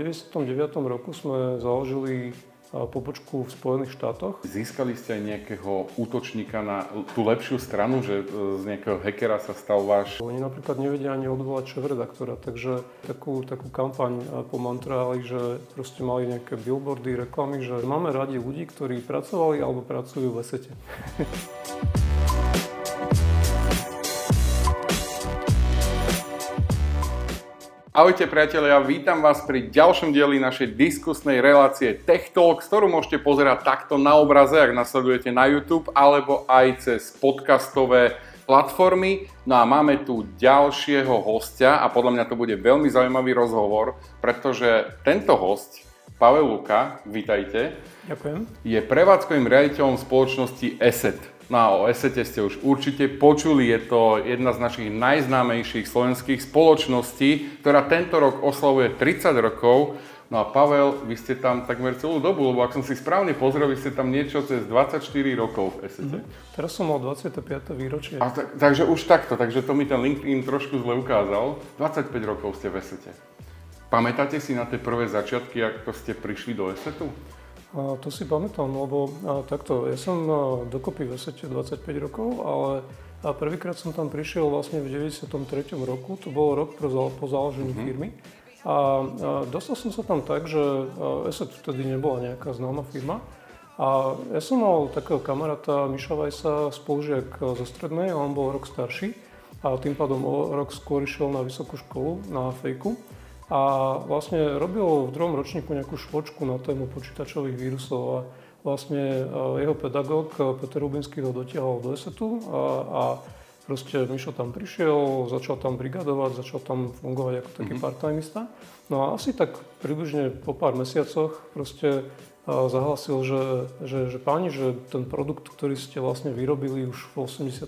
99. roku sme založili pobočku v Spojených štátoch. Získali ste aj nejakého útočníka na tú lepšiu stranu, že e, z nejakého hackera sa stal váš... Oni napríklad nevedia ani odvolať šéf-redaktora, takže takú, takú kampaň pomantrali, že proste mali nejaké billboardy, reklamy, že máme radi ľudí, ktorí pracovali alebo pracujú v esete. Ahojte priatelia, vítam vás pri ďalšom dieli našej diskusnej relácie Tech Talk, ktorú môžete pozerať takto na obraze, ak nasledujete na YouTube, alebo aj cez podcastové platformy. No a máme tu ďalšieho hostia a podľa mňa to bude veľmi zaujímavý rozhovor, pretože tento host, Pavel Luka, vítajte. Ďakujem. Je prevádzkovým riaditeľom spoločnosti ESET. No a o Esete ste už určite počuli, je to jedna z našich najznámejších slovenských spoločností, ktorá tento rok oslavuje 30 rokov. No a Pavel, vy ste tam takmer celú dobu, lebo ak som si správne pozrel, vy ste tam niečo cez 24 rokov v Esete. Mm-hmm. Teraz som mal 25. výročie. A tak, takže už takto, takže to mi ten LinkedIn trošku zle ukázal. 25 rokov ste v Esete. Pamätáte si na tie prvé začiatky, ako ste prišli do Esetu? To si pamätám, lebo takto, ja som dokopy v Esete 25 rokov, ale prvýkrát som tam prišiel vlastne v 93. roku, to bol rok po založení mm-hmm. firmy. A, dostal som sa tam tak, že Eset vtedy nebola nejaká známa firma. A ja som mal takého kamaráta Miša Vajsa, spolužiak zo strednej, on bol rok starší. A tým pádom o rok skôr išiel na vysokú školu, na fejku a vlastne robil v druhom ročníku nejakú švočku na tému počítačových vírusov a vlastne e, jeho pedagóg e, Peter Rubinský ho dotiahol do ESETu a, a proste Mišo tam prišiel, začal tam brigadovať, začal tam fungovať ako taký mm-hmm. part-timista. No a asi tak približne po pár mesiacoch proste e, zahlasil, že, že, že páni, že ten produkt, ktorý ste vlastne vyrobili už v 87.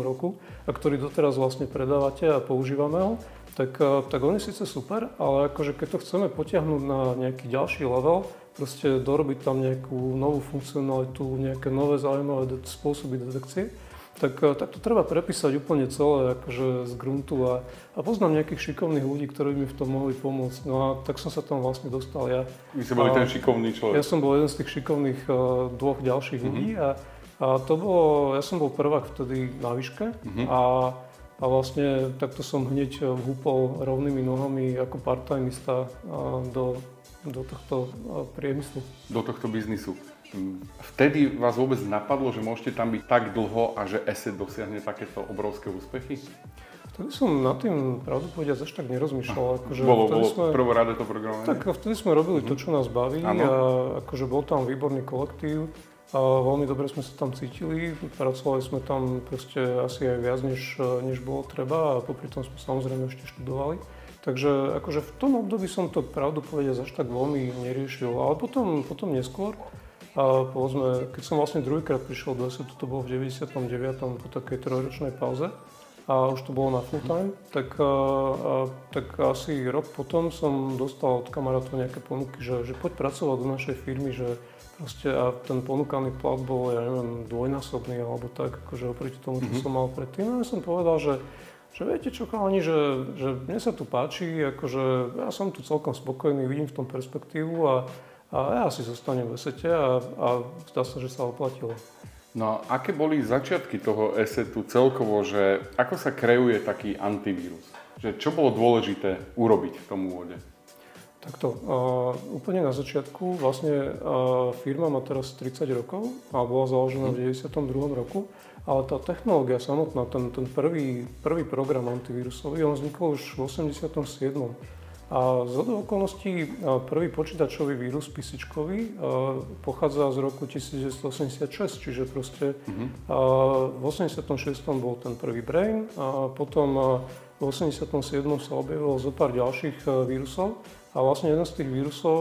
roku a ktorý doteraz vlastne predávate a používame ho, tak, eh, tak on je síce super, ale akože keď to chceme potiahnuť na nejaký ďalší level, proste dorobiť tam nejakú novú funkcionalitu, nejaké nové zaujímavé de- spôsoby detekcie, tak, eh, tak to treba prepísať úplne celé akože z gruntu a, a poznám nejakých šikovných ľudí, ktorí mi v tom mohli pomôcť. No a tak som sa tam vlastne dostal ja. Vy ste boli a, ten šikovný človek. Ja som bol jeden z tých šikovných uh, dvoch ďalších mm-hmm. ľudí a, a to bolo, ja som bol prvák vtedy na výške mm-hmm. a a vlastne takto som hneď vhúpol rovnými nohami ako part-timista do, do tohto priemyslu. Do tohto biznisu. Vtedy vás vôbec napadlo, že môžete tam byť tak dlho a že ESET dosiahne takéto obrovské úspechy? Vtedy som nad tým, pravdu povediať, až tak nerozmýšľal. Akože bolo, bolo sme, prvoráde to programovanie? Tak vtedy sme robili to, čo nás baví ano. a akože bol tam výborný kolektív. A veľmi dobre sme sa tam cítili, pracovali sme tam proste asi aj viac, než, než bolo treba a popri tom sme samozrejme ešte študovali. Takže akože v tom období som to pravdu povedať až tak veľmi neriešil, ale potom, potom neskôr, a povedzme, keď som vlastne druhýkrát prišiel do SETu, to bolo v 99. po takej trojročnej pauze a už to bolo na full time, tak, a, a, tak asi rok potom som dostal od kamarátov nejaké ponuky, že, že poď pracovať do našej firmy, že Proste a ten ponúkaný plat bol, ja neviem, dvojnásobný alebo tak, akože oproti tomu, čo mm-hmm. som mal predtým. A ja som povedal, že, že viete čo, chalani, že, že mne sa tu páči, akože ja som tu celkom spokojný, vidím v tom perspektívu a, a ja si zostanem v esete a, a zdá sa, že sa oplatilo. No a aké boli začiatky toho esetu celkovo, že ako sa kreuje taký antivírus? Že čo bolo dôležité urobiť v tom úvode? Takto, uh, úplne na začiatku, vlastne uh, firma má teraz 30 rokov a bola založená v 92. roku, ale tá technológia samotná, ten, ten prvý, prvý program antivírusový, on vznikol už v 87. A z okolností prvý počítačový vírus písičkový pochádza z roku 1986, čiže proste uh-huh. v 86. bol ten prvý brain a potom v 87. sa objavilo zo pár ďalších vírusov a vlastne jeden z tých vírusov,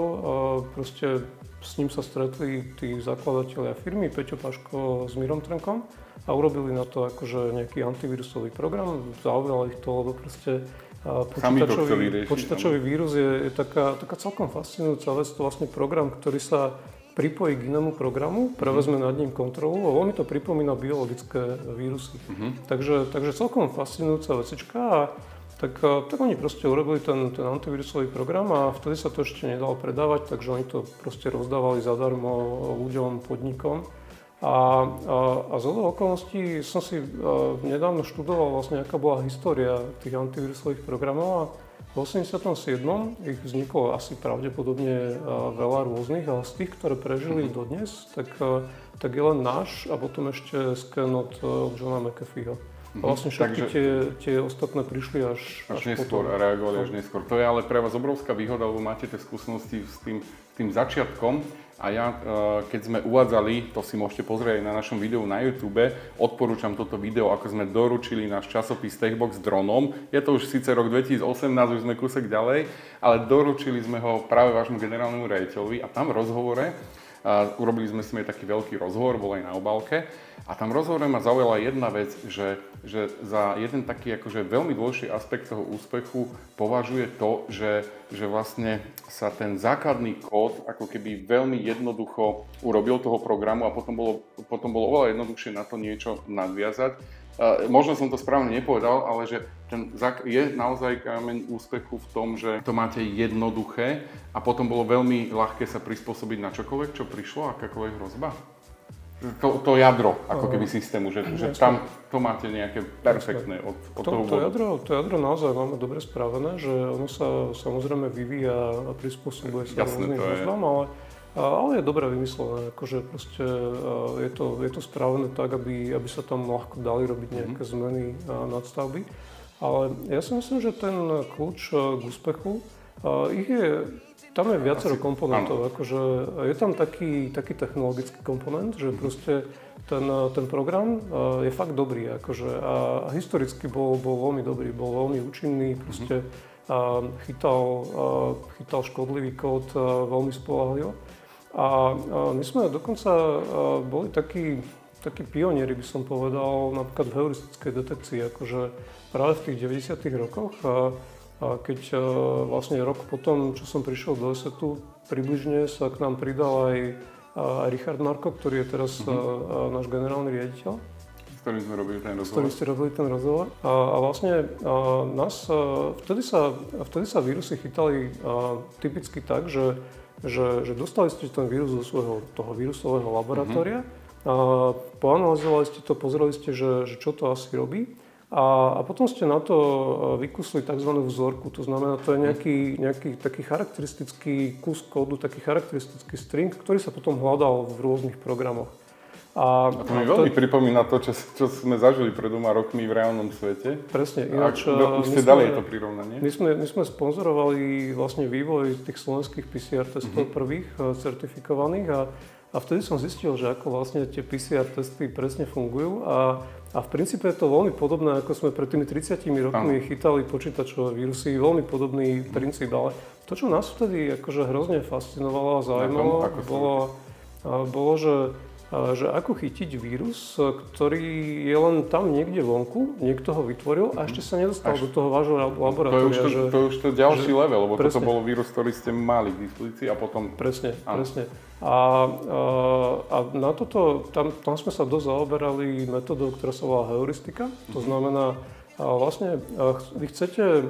proste s ním sa stretli tí zakladatelia firmy, Peťo Paško s Mirom Trnkom a urobili na to akože nejaký antivírusový program. Zaujalo ich to, lebo proste počítačový, počítačový vírus je, je taká, taká celkom fascinujúca vec. To vlastne program, ktorý sa pripojí k inému programu, prevezme nad ním kontrolu a veľmi to pripomína biologické vírusy. Mm-hmm. Takže, takže celkom fascinujúca vecička a tak, eh, tak oni proste urobili ten, ten antivírusový program a vtedy sa to ešte nedalo predávať, takže oni to proste rozdávali zadarmo ľuďom, podnikom. A, a, a z okolností som si a, eh, nedávno študoval vlastne, aká bola história tých antivírusových programov a v 87. ich vzniklo asi pravdepodobne eh, veľa rôznych, ale z tých, ktoré prežili mm-hmm. dodnes, tak, tak je len náš a potom ešte sken od Johna McAfeeho. A vlastne všetky Takže, tie, tie ostatné prišli až, až, až neskôr, potom. reagovali až neskôr. To je ale pre vás obrovská výhoda, lebo máte tie skúsenosti s tým, s tým začiatkom. A ja, e, keď sme uvádzali, to si môžete pozrieť na našom videu na YouTube, odporúčam toto video, ako sme doručili náš časopis Techbox dronom. Je to už síce rok 2018, už sme kúsek ďalej, ale doručili sme ho práve vášmu generálnemu rejiteľovi a tam v rozhovore a urobili sme s nimi taký veľký rozhovor, bol aj na obálke. A tam rozhovore ma zaujala jedna vec, že, že za jeden taký akože veľmi dôležitý aspekt toho úspechu považuje to, že, že vlastne sa ten základný kód ako keby veľmi jednoducho urobil toho programu a potom bolo, potom bolo oveľa jednoduchšie na to niečo nadviazať možno som to správne nepovedal, ale že ten je naozaj kameň úspechu v tom, že to máte jednoduché a potom bolo veľmi ľahké sa prispôsobiť na čokoľvek, čo prišlo, akákoľvek hrozba? To, to jadro, ako keby systému, že, že tam to máte nejaké perfektné od, od to, toho to jadro, to jadro naozaj máme dobre spravené, že ono sa samozrejme vyvíja a prispôsobuje sa rôznym hrozbám, ale ale je dobre vymyslené, akože proste je to, je to spravené tak, aby, aby sa tam ľahko dali robiť nejaké mm-hmm. zmeny nadstavby. Ale ja si myslím, že ten kľúč k úspechu, ich je, tam je viacero Asi, komponentov. Akože je tam taký, taký technologický komponent, že mhm. proste ten, ten program je fakt dobrý. Akože, a historicky bol, bol veľmi dobrý, bol veľmi účinný, proste mm-hmm. chytal, chytal škodlivý kód veľmi spolahlivo. A my sme dokonca boli takí, takí pionieri, by som povedal, napríklad v heuristickej detekcii, akože práve v tých 90. rokoch. A, a keď vlastne rok potom, čo som prišiel do ESETu, približne sa k nám pridal aj, aj Richard Marko, ktorý je teraz mm-hmm. náš generálny riaditeľ. S ktorým sme robili ten rozhovor. S ktorým ste robili ten rozhovor. A, a vlastne a nás, a vtedy, sa, vtedy sa vírusy chytali a, typicky tak, že že, že dostali ste ten vírus zo svojho toho vírusového laboratória, mm-hmm. a poanalizovali ste to, pozreli ste, že, že čo to asi robí a, a potom ste na to vykusli tzv. vzorku, to znamená, to je nejaký, nejaký taký charakteristický kus kódu, taký charakteristický string, ktorý sa potom hľadal v rôznych programoch. A, a to mi veľmi to... pripomína to, čo, čo sme zažili pred dvoma rokmi v reálnom svete. Presne. Ináč, a už ste dali to prirovnanie? My sme, my sme sponzorovali vlastne vývoj tých slovenských PCR testov mm-hmm. prvých e, certifikovaných a, a vtedy som zistil, že ako vlastne tie PCR testy presne fungujú a, a v princípe je to veľmi podobné, ako sme pred tými 30 rokmi ano. chytali počítačové vírusy, veľmi podobný mm. princíp, ale to, čo nás vtedy akože hrozne fascinovalo a zaujímalo, bolo, bolo, že že ako chytiť vírus, ktorý je len tam niekde vonku, niekto ho vytvoril a ešte sa nedostal Až, do toho vášho laboratória. To je už to, to, už to ďalší že, level, lebo presne. toto bol vírus, ktorý ste mali k dispozícii a potom... Presne, áno. presne. A, a, a na toto, tam, tam sme sa dosť zaoberali metodou, ktorá sa volá heuristika. To mhm. znamená, vlastne vy chcete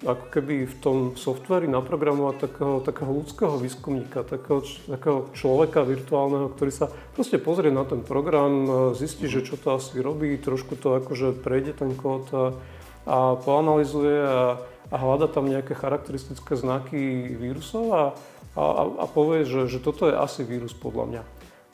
ako keby v tom softveri naprogramovať takého, takého ľudského výskumníka, takého, takého človeka virtuálneho, ktorý sa proste pozrie na ten program, zistí, že čo to asi robí, trošku to akože prejde ten kód a, a poanalizuje a, a hľada tam nejaké charakteristické znaky vírusov a, a, a povie, že, že toto je asi vírus podľa mňa.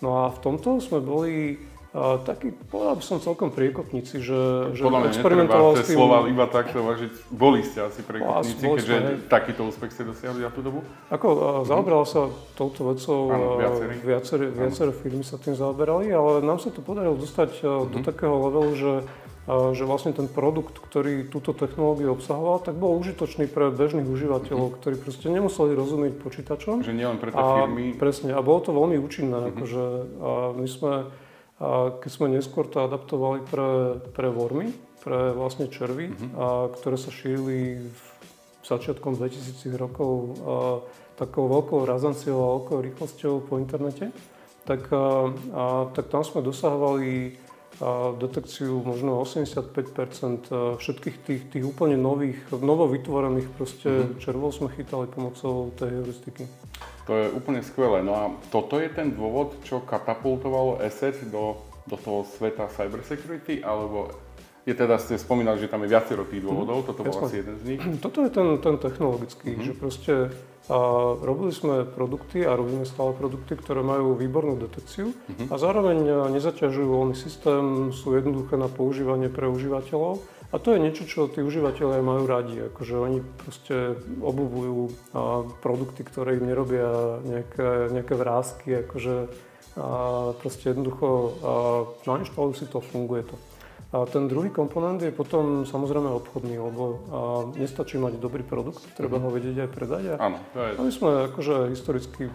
No a v tomto sme boli Taký, povedal by som celkom priekopníci, že, že Podľa mňa experimentoval s tým... slova iba takto vážiť. Boli ste asi priekopníci, no, keďže sme, takýto úspech ste dosiahli za tú dobu? Ako, zaoberal sa touto vecou, viaceré. Viaceré, viaceré firmy sa tým zaoberali, ale nám sa to podarilo dostať uh, do mhm. takého levelu, že že vlastne ten produkt, ktorý túto technológiu obsahoval, tak bol užitočný pre bežných užívateľov, mm-hmm. ktorí proste nemuseli rozumieť počítačom. Že nielen pre tie firmy. Presne, a bolo to veľmi účinné. Mm-hmm. Akože, a my sme a keď sme neskôr to adaptovali pre, pre vormy, pre vlastne červy, mm-hmm. a, ktoré sa šírili v začiatkom 2000 rokov a, takou veľkou razanciou a veľkou rýchlosťou po internete, tak, a, a, tak tam sme dosahovali detekciu možno 85% všetkých tých, tých úplne nových, novo vytvorených proste mm-hmm. červov sme chytali pomocou tej heuristiky. To je úplne skvelé. No a toto je ten dôvod, čo katapultovalo ESET do, do toho sveta cybersecurity, alebo je teda, ste spomínali, že tam je viacero tých dôvodov, mhm. toto bol asi jeden z nich. Toto je ten, ten technologický, mm-hmm. že proste a robili sme produkty a robíme stále produkty, ktoré majú výbornú detekciu mm-hmm. a zároveň nezaťažujú voľný systém, sú jednoduché na používanie pre užívateľov. A to je niečo, čo tí užívateľe majú radi. Akože oni proste obuvujú produkty, ktoré im nerobia nejaké, nejaké vrázky, akože a proste jednoducho nainštalujú si to, funguje to. A ten druhý komponent je potom samozrejme obchodný, lebo nestačí mať dobrý produkt, treba mm-hmm. ho vedieť aj predať. Áno, to je... A my sme akože historicky,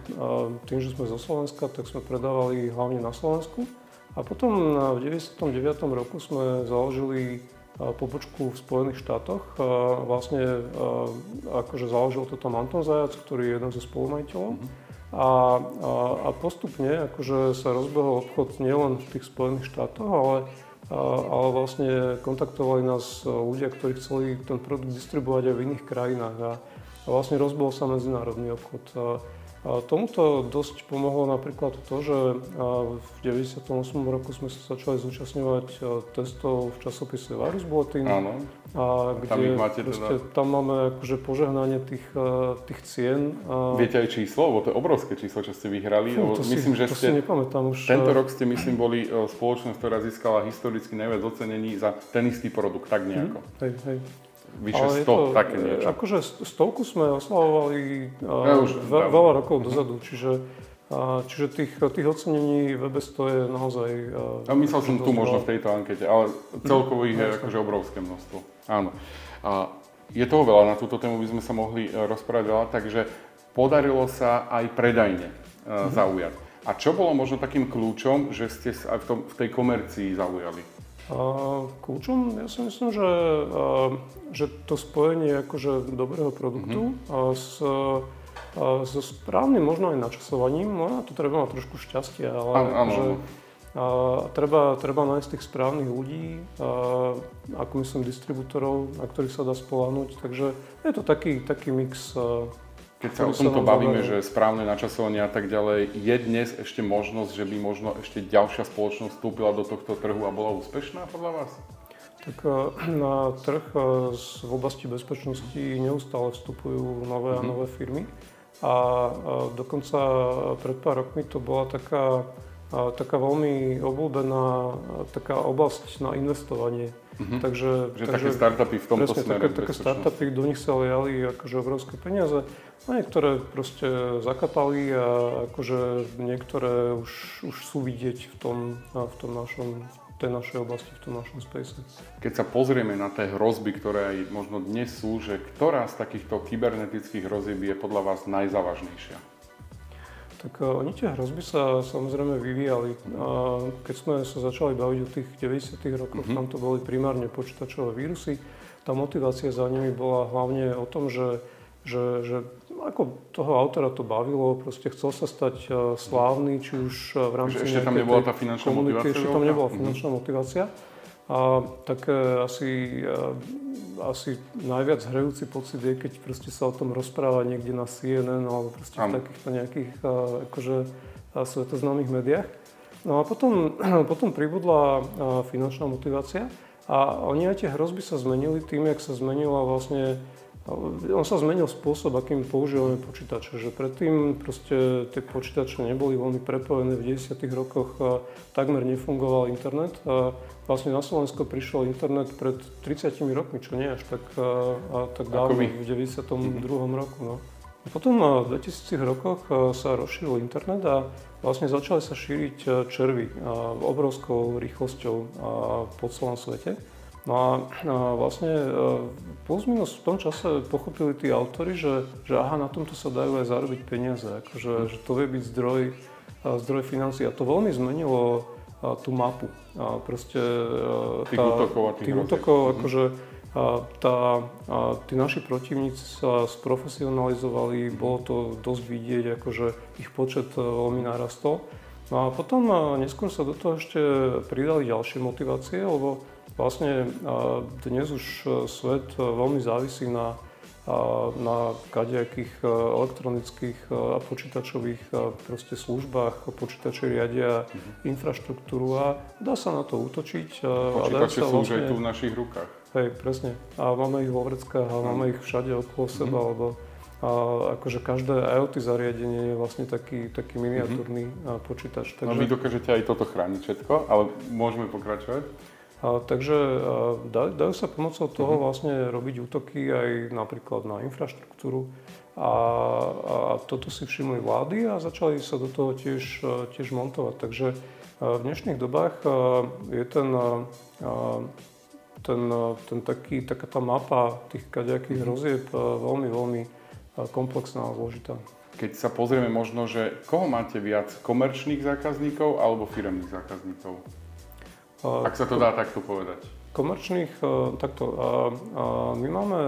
tým, že sme zo Slovenska, tak sme predávali hlavne na Slovensku. A potom v 99. roku sme založili pobočku v Spojených štátoch. A vlastne a, akože založil to tam Anton Zajac, ktorý je jeden zo spolumajiteľov. Mm-hmm. A, a, a postupne akože sa rozbehol obchod nielen v tých Spojených štátoch, ale ale vlastne kontaktovali nás ľudia, ktorí chceli ten produkt distribuovať aj v iných krajinách a vlastne rozbol sa medzinárodný obchod. Tomuto dosť pomohlo napríklad to, že v 98. roku sme sa začali zúčastňovať testov v časopise Virus Bulletin. Áno. A kde tam, máte proste, teda... tam máme akože požehnanie tých, tých cien. Viete aj číslo? Lebo to je obrovské číslo, čo ste vyhrali. Fú, to myslím, si, že to ste, si nepamätám už. Tento rok ste, myslím, boli spoločnosť, ktorá získala historicky najviac ocenení za ten istý produkt, tak nejako. Hm, hej, hej vyše 100, to, také niečo. Akože stovku sme oslavovali ja už, ve, veľa rokov dozadu, čiže, čiže tých, tých ocenení WebS to je naozaj... Ja myslel som tu možno v tejto ankete, ale celkovo ich je akože obrovské množstvo. Áno. A je toho veľa, na túto tému by sme sa mohli e, rozprávať veľa, takže podarilo sa aj predajne uh-huh. zaujať. A čo bolo možno takým kľúčom, že ste sa aj v, tom, v tej komercii zaujali? Kľúčom ja si myslím, že, že to spojenie akože dobrého produktu mm-hmm. s, so správnym možno aj načasovaním, no to treba mať trošku šťastia, ale ano, akože, a treba, treba nájsť tých správnych ľudí, a, ako myslím distribútorov, na ktorých sa dá spolahnuť, takže je to taký, taký mix keď sa o tomto bavíme, že správne načasovanie a tak ďalej, je dnes ešte možnosť, že by možno ešte ďalšia spoločnosť vstúpila do tohto trhu a bola úspešná podľa vás? Tak e, na trh e, v oblasti bezpečnosti neustále vstupujú nové a mhm. nové firmy. A e, dokonca pred pár rokmi to bola taká, taká veľmi obľúbená taká oblasť na investovanie Mm-hmm. Takže, že takže, také startupy v tomto presne, smere. Také, také startupy, do nich sa liali akože obrovské peniaze. A niektoré proste zakapali a akože niektoré už, už sú vidieť v tom, v tom našom, v tej našej oblasti, v tom našom space. Keď sa pozrieme na tie hrozby, ktoré aj možno dnes sú, že ktorá z takýchto kybernetických hrozieb je podľa vás najzávažnejšia? Tak uh, oni tie hrozby sa samozrejme vyvíjali. Keď sme sa začali baviť o tých 90. rokoch, mm-hmm. tam to boli primárne počítačové vírusy. Tá motivácia za nimi bola hlavne o tom, že, že, že ako toho autora to bavilo, proste chcel sa stať uh, slávny, či už v rámci ešte tam nebola tá finančná motivácia? Ešte tam nebola finančná mm-hmm. A tak asi, asi najviac hrajúci pocit je, keď proste sa o tom rozpráva niekde na CNN alebo proste v takýchto nejakých akože, svetoznámych médiách. No a potom, potom pribudla finančná motivácia a oni aj tie hrozby sa zmenili tým, jak sa zmenila vlastne on sa zmenil spôsob, akým používame počítače. Že predtým proste tie počítače neboli veľmi prepojené. V 90. rokoch takmer nefungoval internet. A vlastne na Slovensko prišiel internet pred 30 rokmi, čo nie až tak, a, tak dávno, v 92. Mm-hmm. roku. No. A potom v 2000 rokoch sa rozšíril internet a vlastne začali sa šíriť červy obrovskou rýchlosťou po celom svete. No a, a vlastne e, plus minus v tom čase pochopili tí autory, že, že aha, na tomto sa dajú aj zarobiť peniaze, akože, že to vie byť zdroj, zdroj financií. A to veľmi zmenilo tú mapu. A proste tých tá, útokov a tých, tých útokov, mhm. akože a tá, a tí naši protivníci sa sprofesionalizovali, bolo to dosť vidieť, akože ich počet e, veľmi narastol. No a potom neskôr sa do toho ešte pridali ďalšie motivácie, lebo vlastne dnes už svet veľmi závisí na na kadejakých elektronických a počítačových proste službách, počítače riadia mm-hmm. infraštruktúru a dá sa na to útočiť. Počítače sú vlastne... už aj tu v našich rukách. Hej, presne. A máme ich vo vreckách a mm. máme ich všade okolo seba, mm-hmm. lebo a akože každé IoT zariadenie je vlastne taký, taký miniatúrny mm-hmm. počítač. Takže... No vy dokážete aj toto chrániť všetko, ale môžeme pokračovať? A, takže a, dajú sa pomocou toho mm-hmm. vlastne robiť útoky aj napríklad na infraštruktúru. A, a toto si všimli vlády a začali sa do toho tiež, tiež montovať. Takže v dnešných dobách je ten, ten, ten taký, taká tá mapa tých kadejakých mm-hmm. rozieb veľmi, veľmi komplexná a zložitá. Keď sa pozrieme možno, že koho máte viac, komerčných zákazníkov alebo firemných zákazníkov? Uh, Ak sa to dá takto povedať. Komerčných, uh, takto. Uh, my máme,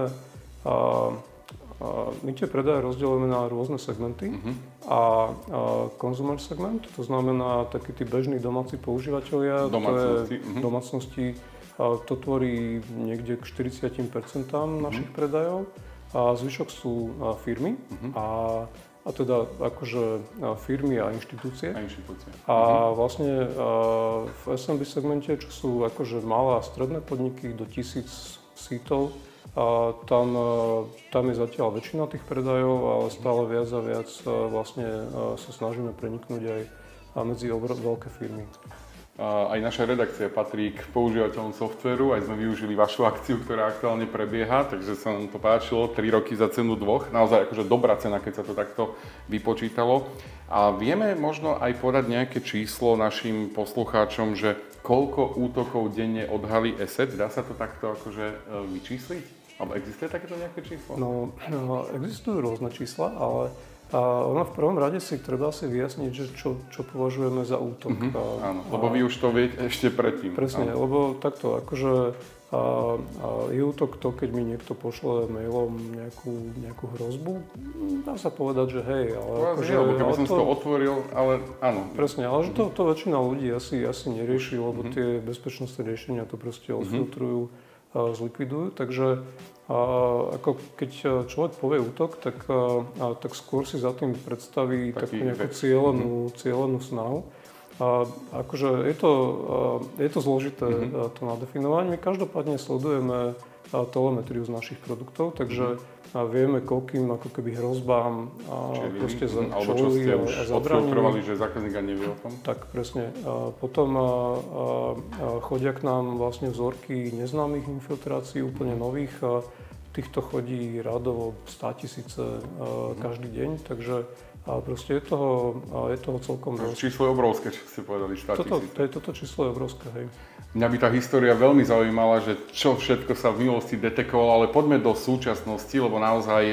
my tie predaje rozdielujeme na rôzne segmenty uh-huh. a consumer segment, to znamená takí tí bežní domáci používateľia, domácnosti, uh-huh. domácnosti to tvorí niekde k 40% našich uh-huh. predajov a zvyšok sú firmy uh-huh. a, a teda akože firmy a inštitúcie. A inštitúcie. A uh-huh. vlastne v SMB segmente, čo sú akože malé a stredné podniky do tisíc sítov, a tam, tam je zatiaľ väčšina tých predajov, ale stále viac a viac vlastne sa snažíme preniknúť aj medzi veľké firmy. Aj naša redakcia patrí k používateľom softveru, aj sme využili vašu akciu, ktorá aktuálne prebieha, takže sa nám to páčilo, 3 roky za cenu dvoch, naozaj akože dobrá cena, keď sa to takto vypočítalo. A vieme možno aj podať nejaké číslo našim poslucháčom, že koľko útokov denne odhalí ESET, dá sa to takto akože e, vyčísliť? Alebo existuje takéto nejaké číslo? No, no existujú rôzne čísla, ale a ono v prvom rade si treba si vyjasniť, že čo, čo považujeme za útok. Mm-hmm, a, áno, lebo vy už to viete ešte predtým. Presne, áno. lebo takto, akože a, a je útok to, keď mi niekto pošle mailom nejakú, nejakú hrozbu, dá sa povedať, že hej, ale no, akože... Lebo keby som to, to otvoril, ale áno. Presne, ale že to, to väčšina ľudí asi, asi nerieši, lebo mm-hmm. tie bezpečnostné riešenia to proste mhm. odfiltrujú, mm-hmm. a zlikvidujú, takže ako keď e, človek povie útok, tak, e, tak skôr si za tým predstaví Taký takú nejakú cieľenú, mm-hmm. cieľenú snahu. A akože je to, je to zložité mm-hmm. to nadefinovať. My každopádne sledujeme telemetriu z našich produktov, takže mm-hmm. Vieme, koľkým ako keby hrozbám a Čiže proste za, alebo čo ste už odfiltrovali, že zákazník nevie o tom? Tak, presne. A potom a, a, a chodia k nám vlastne vzorky neznámych infiltrácií, úplne nových. A, týchto chodí radovo 100 tisíce mm-hmm. každý deň, takže a proste je toho, je toho celkom dosť. Číslo je obrovské, čo ste povedali, 100 toto, tisíc. toto číslo je obrovské, hej. Mňa by tá história veľmi zaujímala, že čo všetko sa v minulosti detekovalo, ale poďme do súčasnosti, lebo naozaj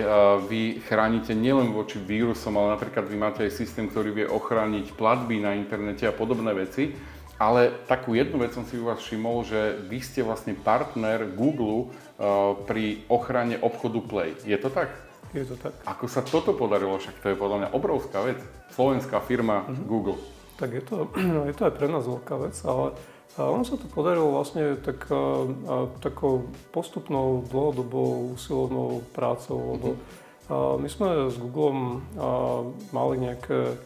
vy chránite nielen voči vírusom, ale napríklad vy máte aj systém, ktorý vie ochrániť platby na internete a podobné veci. Ale takú jednu vec som si u vás všimol, že vy ste vlastne partner Google uh, pri ochrane obchodu Play. Je to tak? Je to tak. Ako sa toto podarilo? Však to je podľa mňa obrovská vec. Slovenská firma uh-huh. Google. Tak je to, je to aj pre nás veľká vec, ale ono sa to podarilo vlastne tak, takou postupnou, dlhodobou, usilovnou prácou, lebo uh-huh. my sme s Googlem mali nejaké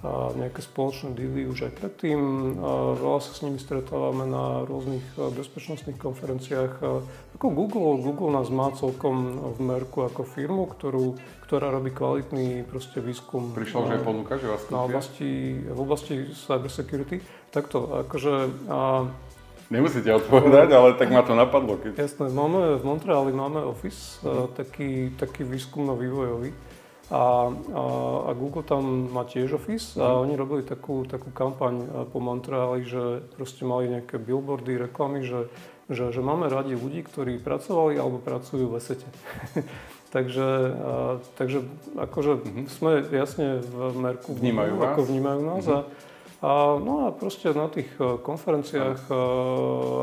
a nejaké spoločné díly už aj predtým. A veľa sa s nimi stretávame na rôznych bezpečnostných konferenciách. Ako Google, Google nás má celkom v merku ako firmu, ktorú, ktorá robí kvalitný proste výskum. Prišla už aj ponuka, že vás na oblasti, v oblasti cyber security. Takto, akože... A, Nemusíte odpovedať, ale tak ma to napadlo. Keď... Jasné, máme, v Montreali máme office, mm. taký, taký výskumno-vývojový a, a, a Google tam má tiež Office a mm. oni robili takú, takú kampaň e, po Montreali, že proste mali nejaké billboardy, reklamy, že, že, že máme radi ľudí, ktorí pracovali alebo pracujú v esete. takže, a, takže akože mm-hmm. sme jasne v merku vnímajú Google, ako vnímajú nás mm-hmm. a, a, no a proste na tých e, konferenciách, a,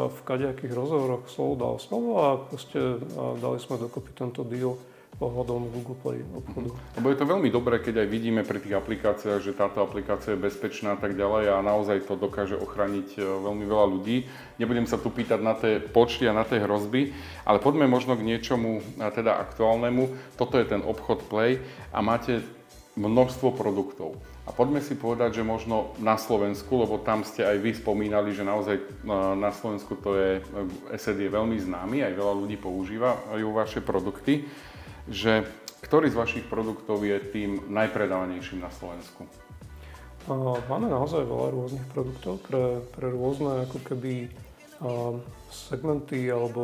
v kadejakých rozhovoroch slovo dal slovo a proste a dali sme dokopy tento deal ohľadom Google Play obchodu. Lebo je to veľmi dobré, keď aj vidíme pri tých aplikáciách, že táto aplikácia je bezpečná a tak ďalej a naozaj to dokáže ochraniť e, veľmi veľa ľudí. Nebudem sa tu pýtať na tie počty a na tie hrozby, ale poďme možno k niečomu teda aktuálnemu. Toto je ten obchod Play a máte množstvo produktov. A poďme si povedať, že možno na Slovensku, lebo tam ste aj vy spomínali, že naozaj e, na Slovensku to je, ESET je veľmi známy, aj veľa ľudí používajú vaše produkty, že ktorý z vašich produktov je tým najpredávanejším na Slovensku? Máme naozaj veľa rôznych produktov pre, pre rôzne ako keby segmenty, alebo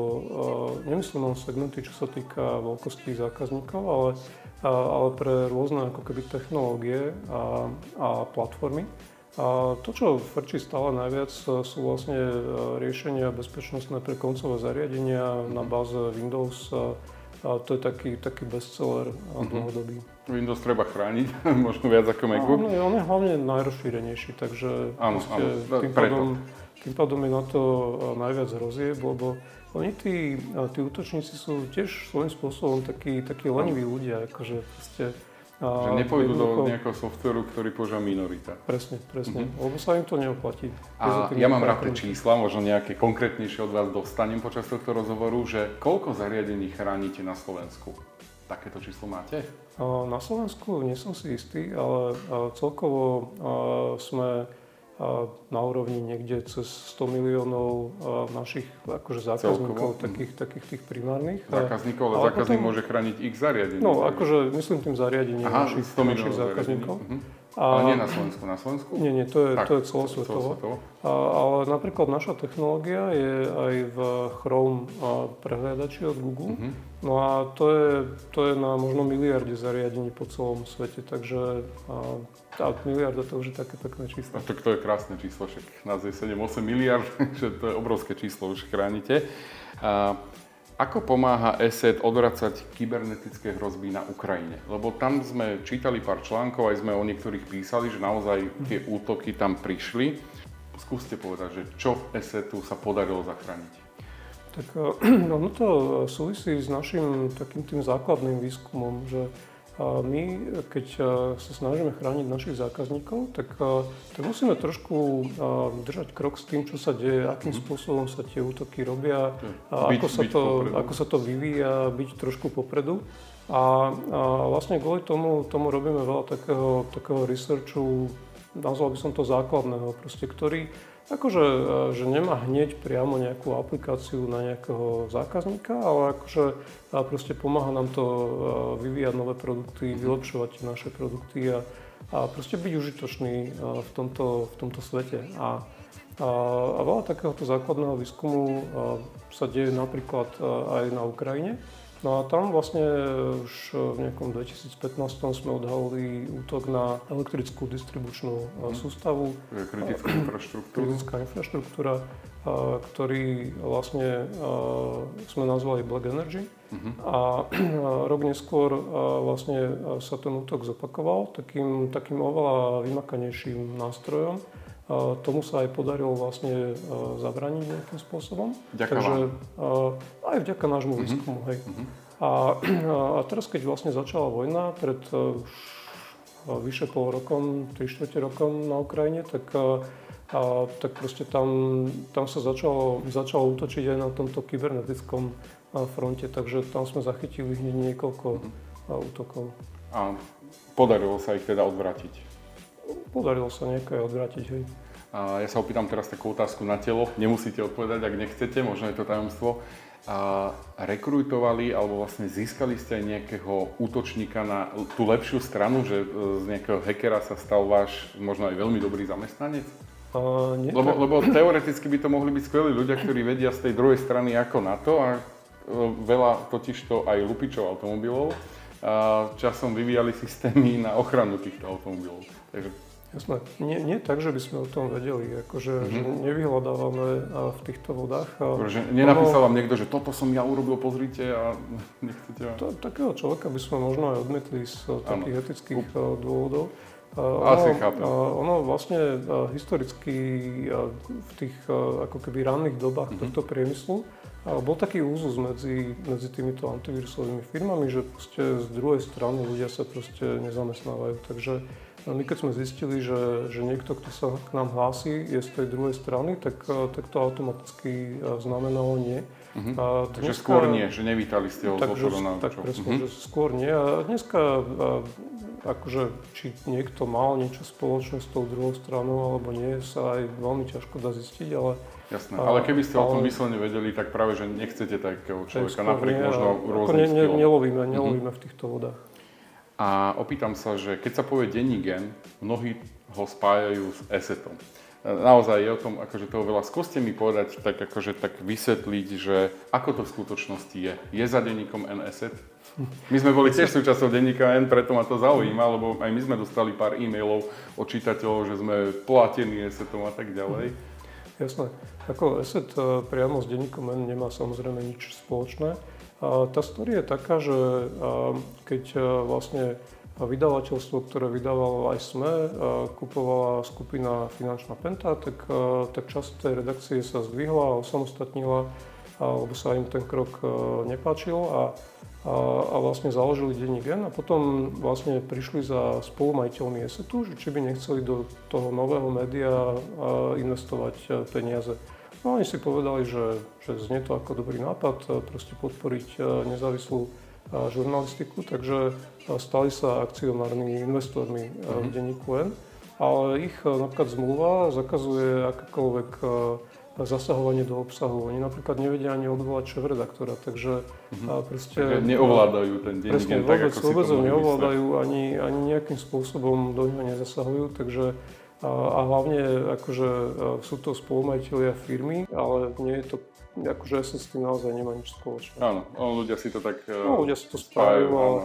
nemyslím len segmenty, čo sa týka veľkosti zákazníkov, ale ale pre rôzne ako keby technológie a, a platformy. A to, čo frčí stále najviac, sú vlastne riešenia bezpečnostné pre koncové zariadenia na báze Windows. A to je taký, taký bestseller uh-huh. dlhodobý. Windows treba chrániť, možno viac ako MacBook. Je, on je hlavne najrozšírenejší, takže áno, áno, tým, pádom, tým pádom je na to najviac hrozieb, lebo oni tí, tí útočníci sú tiež svojím spôsobom takí, takí leniví ľudia, akože proste, že nepôjdu do nejakého softveru, ktorý používa minorita. Presne, presne, mm-hmm. lebo sa im to neoplatí. A ja mám rád tie čísla, možno nejaké konkrétnejšie od vás dostanem počas tohto rozhovoru, že koľko zariadení chránite na Slovensku? Takéto číslo máte? Na Slovensku nie som si istý, ale celkovo sme na úrovni niekde cez 100 miliónov našich akože zákazníkov, takých, takých tých primárnych. Zákazníkov, ale, ale zákazník potom, môže chrániť ich zariadenie. No, akože myslím tým zariadením Aha, našich, našich zákazníkov. Uh-huh. A, ale nie na Slovensku, na Slovensku? Nie, nie, to je, tak, to je celosvetovo. celosvetovo. A, ale napríklad naša technológia je aj v Chrome prehliadači od Google. Uh-huh. No a to je, to je na možno miliarde zariadení po celom svete, takže a, tá miliarda to už je také pekné číslo. A tak to je krásne číslo, však nás je 7-8 miliard, že to je obrovské číslo, už chránite. A, ako pomáha ESET odvracať kybernetické hrozby na Ukrajine? Lebo tam sme čítali pár článkov, aj sme o niektorých písali, že naozaj tie útoky tam prišli. Skúste povedať, že čo ESETu sa podarilo zachrániť? Tak no to súvisí s našim takým tým základným výskumom, že a my, keď sa snažíme chrániť našich zákazníkov, tak, tak musíme trošku držať krok s tým, čo sa deje, akým mhm. spôsobom sa tie útoky robia, a ako, sa to, ako sa to vyvíja, byť trošku popredu. A, a vlastne kvôli tomu, tomu robíme veľa takého, takého researchu, nazval by som to základného, proste, ktorý akože, e, že nemá hneď priamo nejakú aplikáciu na nejakého zákazníka, ale akože proste pomáha nám to e, vyvíjať nové produkty, mhm. vylepšovať naše produkty a, a proste byť užitočný e, v tomto, v tomto svete. A, a, a veľa takéhoto základného výskumu sa deje napríklad aj na Ukrajine. No a tam vlastne už v nejakom 2015 sme odhalili útok na elektrickú distribučnú mm. sústavu. Kritická infraštruktúra. Kritická infraštruktúra, ktorý vlastne sme nazvali Black Energy. Mm-hmm. A rok neskôr vlastne sa ten útok zopakoval takým, takým oveľa vymakanejším nástrojom, Tomu sa aj podarilo vlastne zabraniť nejakým spôsobom. Ďakujem Takže aj vďaka nášmu mm-hmm. výskumu. Hej. Mm-hmm. A, a teraz, keď vlastne začala vojna pred už vyše pol rokom, 3 čtvrte rokom na Ukrajine, tak, a, tak proste tam, tam sa začalo, začalo útočiť aj na tomto kybernetickom fronte, takže tam sme zachytili hneď niekoľko mm-hmm. útokov. A podarilo sa ich teda odvrátiť? Podarilo sa nejaké odvrátiť, hej. A ja sa opýtam teraz takú otázku na telo. Nemusíte odpovedať, ak nechcete, možno je to tajomstvo. A rekrutovali alebo vlastne získali ste aj nejakého útočníka na tú lepšiu stranu, že e, z nejakého hackera sa stal váš možno aj veľmi dobrý zamestnanec? Uh, nie, lebo, lebo teoreticky by to mohli byť skvelí ľudia, ktorí vedia z tej druhej strany ako na to a e, veľa totižto aj lupičov automobilov a časom vyvíjali systémy na ochranu týchto automobilov. Takže Jasné. Nie, nie tak, že by sme o tom vedeli, akože mm-hmm. že nevyhľadávame v týchto vodách. A že nenapísal vám niekto, že toto som ja urobil, pozrite a nechcete... To, takého človeka by sme možno aj odmetli z takých ano. etických Up. dôvodov. Asi ono, chápem. Ono vlastne historicky v tých ako keby ranných dobách mm-hmm. tohto priemyslu bol taký úzus medzi, medzi týmito antivírusovými firmami, že z druhej strany ľudia sa proste nezamestnávajú. Takže my keď sme zistili, že, že niekto, kto sa k nám hlási, je z tej druhej strany, tak, tak to automaticky znamenalo nie. Uh-huh. A dneska, Takže skôr nie, že nevítali ste ho tak, z Tak presne, uh-huh. že skôr nie. A dneska akože či niekto mal niečo spoločné s tou druhou stranou alebo nie, sa aj veľmi ťažko dá zistiť, ale Jasné, ale keby ste ale, o tom vyslovene vedeli, tak práve, že nechcete takého človeka napriek nie, možno rôznym ne, ne, nelovíme, nelovíme uh-huh. v týchto vodách. A opýtam sa, že keď sa povie denní gen, mnohí ho spájajú s esetom. Naozaj je o tom akože toho veľa. Skúste mi povedať, tak akože tak vysvetliť, že ako to v skutočnosti je. Je za denníkom N eset? My sme boli tiež súčasťou denníka N, preto ma to zaujíma, lebo aj my sme dostali pár e-mailov od čitateľov, že sme platení esetom a tak ďalej. Jasné. Ako ESET e, priamo s denníkom N nemá samozrejme nič spoločné. Tá story je taká, že keď e, vlastne vydavateľstvo, ktoré vydávalo aj SME, kupovala skupina Finančná Penta, tak, e, tak časť tej redakcie sa zdvihla a osamostatnila, lebo sa im ten krok nepáčil a a, a vlastne založili denní gen a potom vlastne prišli za spolumajiteľmi ESETu, že či by nechceli do toho nového média investovať e, peniaze. No oni si povedali, že, že znie to ako dobrý nápad, e, proste podporiť e, nezávislú žurnalistiku, takže stali sa akcionárnymi investormi mm-hmm. v denníku N, ale ich napríklad zmluva zakazuje akékoľvek zasahovanie do obsahu. Oni napríklad nevedia ani odvolať šéf-redaktora, takže mm-hmm. proste... Takže neovládajú ten deň, presne, tak, ako vôbec ho neovládajú, ani, ani nejakým spôsobom do neho nezasahujú, takže a, a hlavne akože sú to spolumajiteľia firmy, ale nie je to akože ja s tým naozaj nemá nič spoločné. Áno, ľudia si to tak no, ľudia si to spájajú, ale,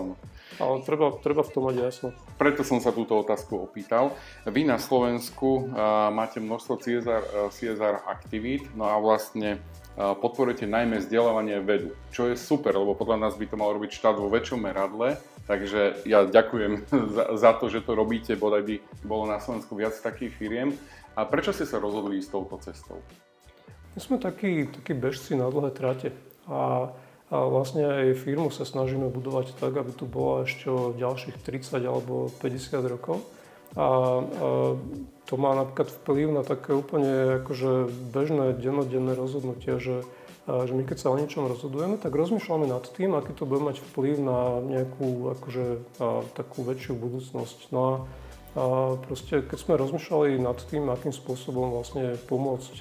ale treba, treba v tom mať jasno. Preto som sa túto otázku opýtal. Vy na Slovensku uh, máte množstvo CSR, uh, CSR aktivít, no a vlastne uh, podporujete najmä vzdelávanie vedu, čo je super, lebo podľa nás by to mal robiť štát vo väčšom meradle, takže ja ďakujem za, za to, že to robíte, bodaj by bolo na Slovensku viac takých firiem. A prečo ste sa rozhodli ísť touto cestou? My sme takí, takí bežci na dlhé trate a, a vlastne aj firmu sa snažíme budovať tak, aby tu bola ešte o ďalších 30 alebo 50 rokov. A, a to má napríklad vplyv na také úplne akože bežné dennodenné rozhodnutia, že, že my keď sa o niečom rozhodujeme, tak rozmýšľame nad tým, aký to bude mať vplyv na nejakú akože, a, takú väčšiu budúcnosť. No a, a proste, keď sme rozmýšľali nad tým, akým spôsobom vlastne pomôcť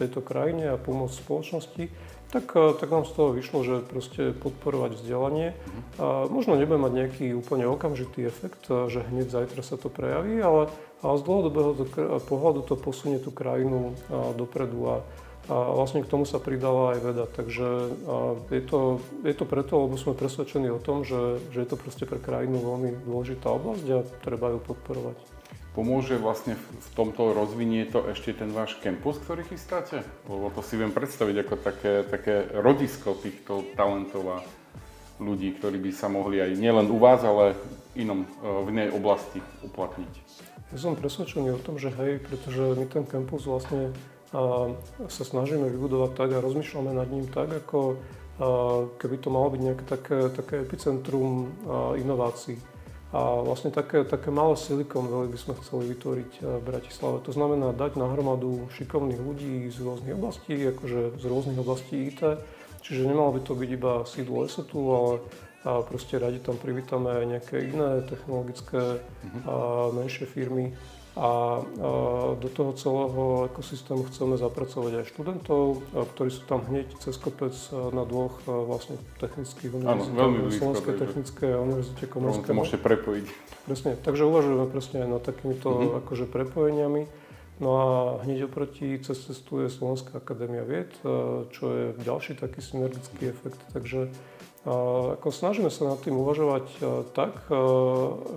tejto krajine a pomôcť spoločnosti, tak, e, tak nám z toho vyšlo, že proste podporovať vzdelanie. A možno nebude mať nejaký úplne okamžitý efekt, e, že hneď zajtra sa to prejaví, ale, ale z dlhodobého pohľadu to posunie tú krajinu dopredu. A, a vlastne k tomu sa pridala aj veda. Takže je to, je to preto, lebo sme presvedčení o tom, že, že je to proste pre krajinu veľmi dôležitá oblasť a treba ju podporovať. Pomôže vlastne v tomto rozvinie to ešte ten váš kampus, ktorý chystáte? Lebo to si viem predstaviť ako také, také rodisko týchto talentov a ľudí, ktorí by sa mohli aj nielen u vás, ale inom, v inej oblasti uplatniť. Ja som presvedčený o tom, že hej, pretože my ten kampus vlastne sa snažíme vybudovať tak a rozmýšľame nad ním tak, ako keby to malo byť nejaké také, také epicentrum inovácií. A vlastne také, také malé Silicon Valley by sme chceli vytvoriť v Bratislave. To znamená dať nahromadu šikovných ľudí z rôznych oblastí, akože z rôznych oblastí IT. Čiže nemalo by to byť iba sídlo ESETu, ale a proste radi tam privítame aj nejaké iné technologické mm-hmm. a menšie firmy, a do toho celého ekosystému chceme zapracovať aj študentov, ktorí sú tam hneď cez kopec na dvoch vlastne technických univerzitách, Slovenskej technické Univerzite Komenského. To môžete prepojiť. Presne, takže uvažujeme presne aj nad takýmito mm-hmm. akože prepojeniami. No a hneď oproti cez cestu je Slovenská akadémia vied, čo je ďalší taký synergický efekt. Takže ako snažíme sa nad tým uvažovať e, tak, e,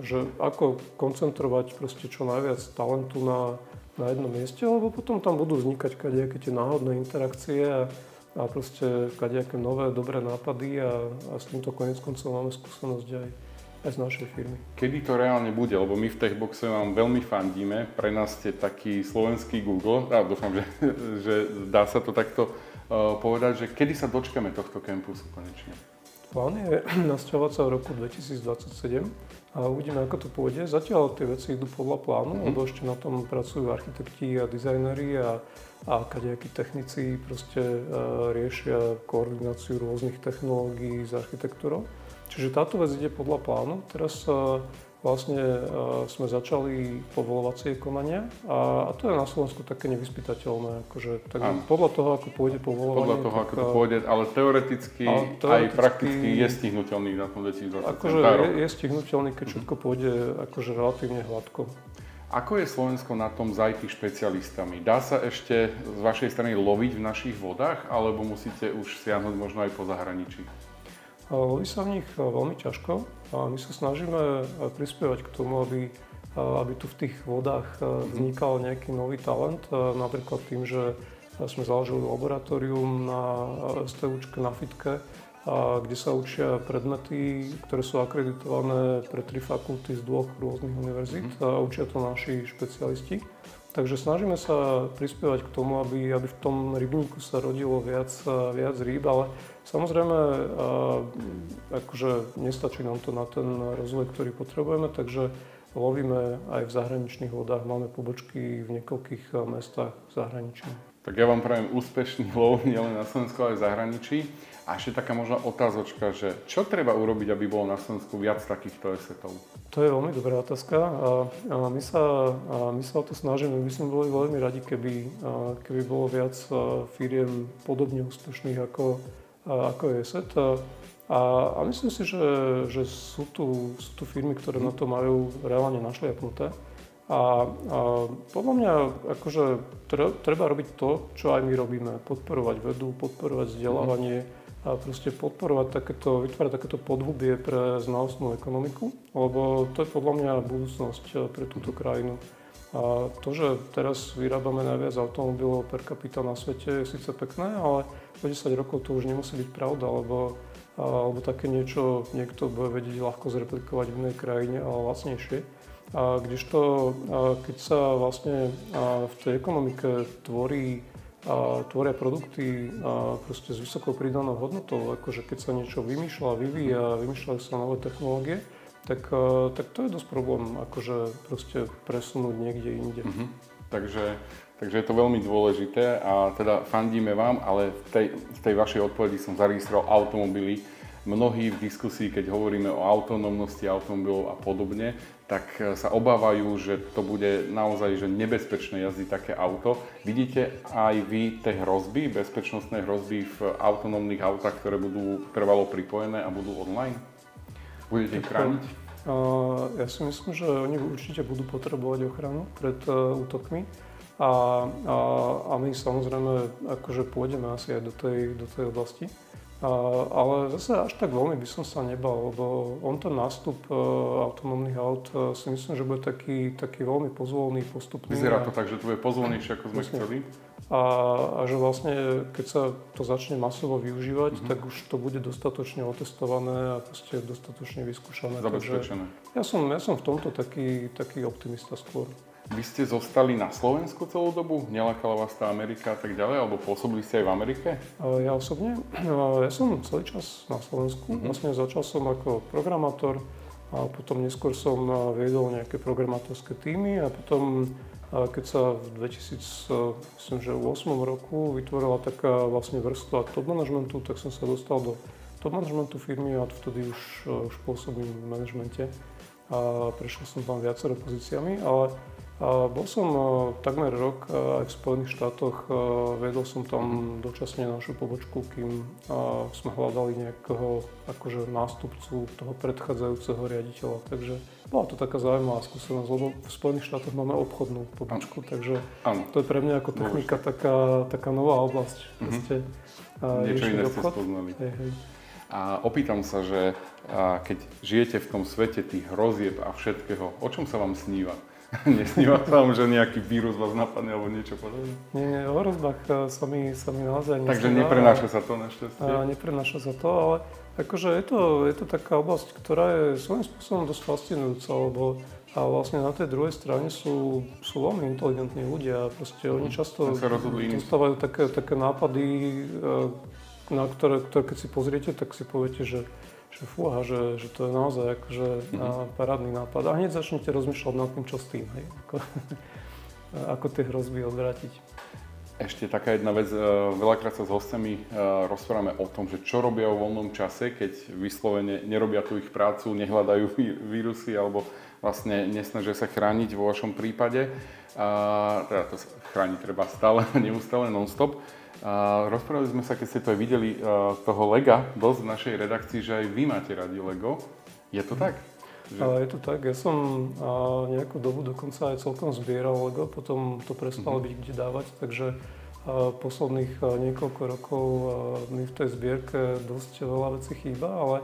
že ako koncentrovať proste čo najviac talentu na, na jednom mieste, lebo potom tam budú vznikať kadejaké tie náhodné interakcie a, a proste kadejaké nové dobré nápady a, a s týmto konec koncov máme skúsenosť aj, aj z našej firmy. Kedy to reálne bude? Lebo my v Techboxe vám veľmi fandíme, pre nás ste taký slovenský Google, a dúfam, že, že dá sa to takto uh, povedať, že kedy sa dočkame tohto campusu konečne? Plán je nasťahovať sa v roku 2027 a uvidíme, ako to pôjde. Zatiaľ tie veci idú podľa plánu, mm-hmm. lebo ešte na tom pracujú architekti a dizajneri a, a kadejakí technici proste uh, riešia koordináciu rôznych technológií s architektúrou. Čiže táto vec ide podľa plánu. Teraz uh, vlastne uh, sme začali povolovacie konania a, a to je na Slovensku také nevyspytateľné. Akože, tak podľa toho, ako pôjde povolovanie. Podľa toho, tak, ako to pôjde, ale teoreticky, ale teoreticky aj prakticky je stihnutelný na tom 2020. Akože je, je stihnutelný, keď všetko pôjde akože relatívne hladko. Ako je Slovensko na tom s IT špecialistami? Dá sa ešte z vašej strany loviť v našich vodách, alebo musíte už siahnuť možno aj po zahraničí? Loví sa v nich veľmi ťažko a my sa snažíme prispievať k tomu, aby, aby tu v tých vodách vznikal nejaký nový talent, napríklad tým, že sme založili laboratórium na STUčke, na FITke, kde sa učia predmety, ktoré sú akreditované pre tri fakulty z dvoch rôznych univerzít mm. a učia to naši špecialisti. Takže snažíme sa prispievať k tomu, aby, aby v tom rybníku sa rodilo viac, viac rýb, ale samozrejme akože nestačí nám to na ten rozvoj, ktorý potrebujeme, takže lovíme aj v zahraničných vodách, máme pobočky v niekoľkých mestách v zahraničí. Tak ja vám prajem úspešný lov nielen na Slovensku, ale aj v zahraničí. A ešte taká možná otázočka, že čo treba urobiť, aby bolo na Slovensku viac takýchto esetov? To je veľmi dobrá otázka a, a my, sa, a my sa o to snažíme. My sme boli veľmi radi, keby, keby bolo viac firiem podobne úspešných ako, ako je ESET. A, a, myslím si, že, že sú, tu, sú tu firmy, ktoré na to majú reálne našliapnuté. A, a podľa mňa akože treba robiť to, čo aj my robíme. Podporovať vedu, podporovať vzdelávanie, a proste podporovať takéto, vytvárať takéto podhubie pre znalostnú ekonomiku, lebo to je podľa mňa budúcnosť eh, pre túto krajinu. A to, že teraz vyrábame najviac automobilov per capita na svete je síce pekné, ale o 10 rokov to už nemusí byť pravda, lebo, alebo také niečo niekto bude vedieť ľahko zreplikovať v inej krajine, ale lacnejšie. A kdežto, keď sa vlastne v tej ekonomike tvorí a tvoria produkty proste s vysokou pridanou hodnotou, akože keď sa niečo vymýšľa, vyvíja, vymýšľajú sa nové technológie, tak, tak to je dosť problém, akože proste presunúť niekde inde. Mm-hmm. Takže, takže je to veľmi dôležité a teda fandíme vám, ale v tej, v tej vašej odpovedi som zaregistroval automobily. Mnohí v diskusii, keď hovoríme o autonómnosti automobilov a podobne, tak e, sa obávajú, že to bude naozaj že nebezpečné jazdiť také auto. Vidíte aj vy tie hrozby, bezpečnostné hrozby v autonómnych autách, ktoré budú trvalo pripojené a budú online? Budete ich chrániť? Ja si myslím, že oni určite budú potrebovať ochranu pred uh, útokmi. A, a, a my samozrejme akože pôjdeme asi aj do tej, do tej oblasti. A, ale zase až tak veľmi by som sa nebal, lebo on ten nástup uh, autonómnych aut uh, si myslím, že bude taký, taký veľmi pozvolný, postupný. Vyzerá to tak, že to bude pozvolnejšie, ako sme Myslím. chceli. A, a že vlastne, keď sa to začne masovo využívať, mm-hmm. tak už to bude dostatočne otestované a proste dostatočne vyskúšané. Zabezpečené. ja som, ja som v tomto taký, taký optimista skôr. Vy ste zostali na Slovensku celú dobu? Nelakala vás tá Amerika a tak ďalej? Alebo pôsobili ste aj v Amerike? Ja osobne? Ja som celý čas na Slovensku. Mm-hmm. Vlastne začal som ako programátor a potom neskôr som viedol nejaké programátorské týmy a potom keď sa v 2008 roku vytvorila taká vlastne vrstva top managementu, tak som sa dostal do top managementu firmy a vtedy už, už pôsobím v manažmente a prešiel som tam viacero pozíciami, ale bol som e, takmer rok e, aj v Spojených štátoch, e, vedol som tam dočasne našu pobočku, kým sme hľadali nejakého akože nástupcu toho predchádzajúceho riaditeľa. Takže bola to taká zaujímavá skúsenosť, lebo v Spojených štátoch máme obchodnú pobočku, takže to je pre mňa ako technika taká, taká nová oblasť. Mm-hmm. Niečo iné ste spoznali. Hej, hej. A opýtam sa, že keď žijete v tom svete tých hrozieb a všetkého, o čom sa vám sníva? Nesníva sa vám, že nejaký vírus vás napadne alebo niečo podobné? Nie, nie, o hrozbách sa mi, sa mi naozaj nesníva. Takže neprenáša sa to našťastie? Neprenáša sa to, ale Akože je to, je to taká oblasť, ktorá je svojím spôsobom dosť fascinujúca, lebo a vlastne na tej druhej strane sú, sú veľmi inteligentní ľudia a proste oni často dostávajú také, také nápady, e, na ktoré, ktoré keď si pozriete, tak si poviete, že, že fúha, že, že to je naozaj akože mm-hmm. parádny nápad. A hneď začnete rozmýšľať nad tým, čo s tým, hej, ako, ako tie hrozby odvrátiť. Ešte taká jedna vec, e, veľakrát sa s hostami e, rozprávame o tom, že čo robia vo voľnom čase, keď vyslovene nerobia tú ich prácu, nehľadajú vírusy alebo vlastne nesnažia sa chrániť vo vašom prípade. A, teda to chrániť treba stále, neustále, non-stop. A rozprávali sme sa, keď ste to aj videli, e, toho Lega dosť v našej redakcii, že aj vy máte radi Lego. Je to tak? Že... Je to tak, ja som nejakú dobu dokonca aj celkom zbieral Lego, potom to prestalo mm-hmm. byť kde dávať, takže posledných niekoľko rokov mi v tej zbierke dosť veľa vecí chýba, ale,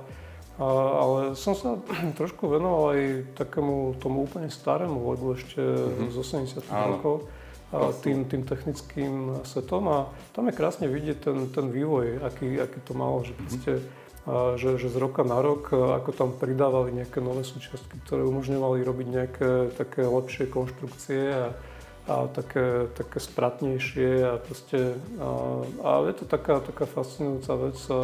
ale som sa trošku venoval aj takému tomu úplne starému Legu ešte mm-hmm. z 80 rokov tým, tým technickým setom. A tam je krásne vidieť ten, ten vývoj, aký, aký to malo, že proste mm-hmm a že, že z roka na rok, ako tam pridávali nejaké nové súčiastky, ktoré umožňovali robiť nejaké také lepšie konštrukcie a, a také, také spratnejšie a proste, a, a je to taká, taká fascinujúca vec. A,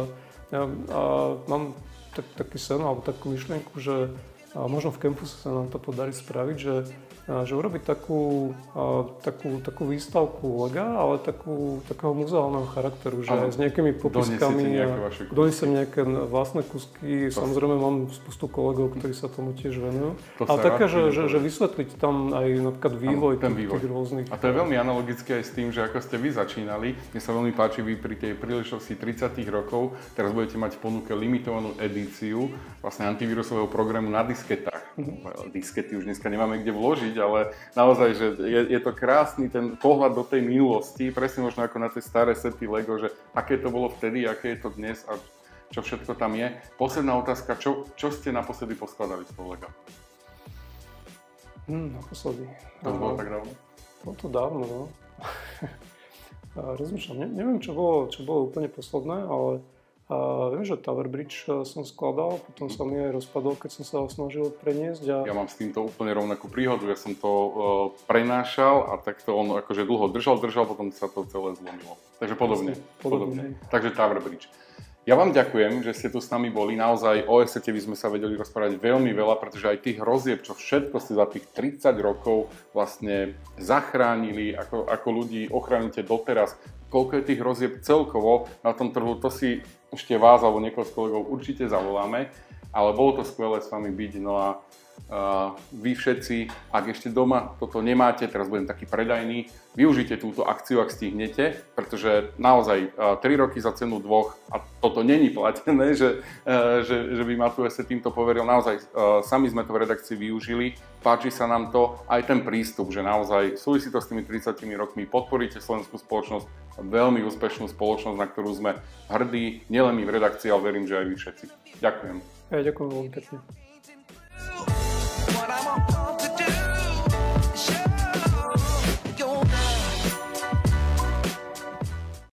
a mám tak, taký sen alebo takú myšlienku, že a možno v campuse sa nám to podarí spraviť, že že urobiť takú, takú, takú výstavku lega, ale takú, takého muzeálneho charakteru, že aj s nejakými popiskami. Donesem nejaké vlastné kusky. To Samozrejme mám spustu kolegov, ktorí sa tomu tiež venujú. ale také, že, že, že vysvetliť tam aj napríklad vývoj, ten vývoj. tých rôznych. A to je veľmi analogické aj s tým, že ako ste vy začínali. Mne sa veľmi páči, vy pri tej príležitosti 30 rokov teraz budete mať v ponuke limitovanú edíciu vlastne antivírusového programu na disketách. Diskety už dneska nemáme kde vložiť, ale naozaj, že je, je to krásny ten pohľad do tej minulosti, presne možno ako na tie staré sety Lego, že aké to bolo vtedy, aké je to dnes a čo všetko tam je. Posledná otázka, čo, čo ste naposledy poskladali z toho Lega? Hmm, naposledy. To bolo tak dávno? Bolo to dávno, no. Rozmýšľam, ne, neviem, čo bolo, čo bolo úplne posledné, ale a viem, že Tower Bridge e, som skladal, potom sa mi aj rozpadol, keď som sa ho snažil preniesť. A... Ja mám s týmto úplne rovnakú príhodu, ja som to uh, prenášal a takto on akože dlho držal, držal, potom sa to celé zlomilo. Takže podobne. podobne. podobne. Takže Tower Bridge. Ja vám ďakujem, že ste tu s nami boli. Naozaj o esete by sme sa vedeli rozprávať veľmi veľa, pretože aj tých hrozieb, čo všetko ste za tých 30 rokov vlastne zachránili, ako, ako ľudí ochránite doteraz, koľko je tých hrozieb celkovo na tom trhu, to si ešte vás alebo niekoho z kolegov určite zavoláme, ale bolo to skvelé s vami byť, no a uh, vy všetci, ak ešte doma toto nemáte, teraz budem taký predajný, využite túto akciu, ak stihnete, pretože naozaj uh, 3 roky za cenu dvoch, a toto není platené, že, uh, že, že by ma tu ešte týmto poveril, naozaj uh, sami sme to v redakcii využili, páči sa nám to, aj ten prístup, že naozaj súvisí to s tými 30 rokmi, podporíte slovenskú spoločnosť, veľmi úspešnú spoločnosť, na ktorú sme hrdí, nielen my v redakcii, ale verím, že aj vy všetci. Ďakujem. Ja ďakujem veľmi pekne.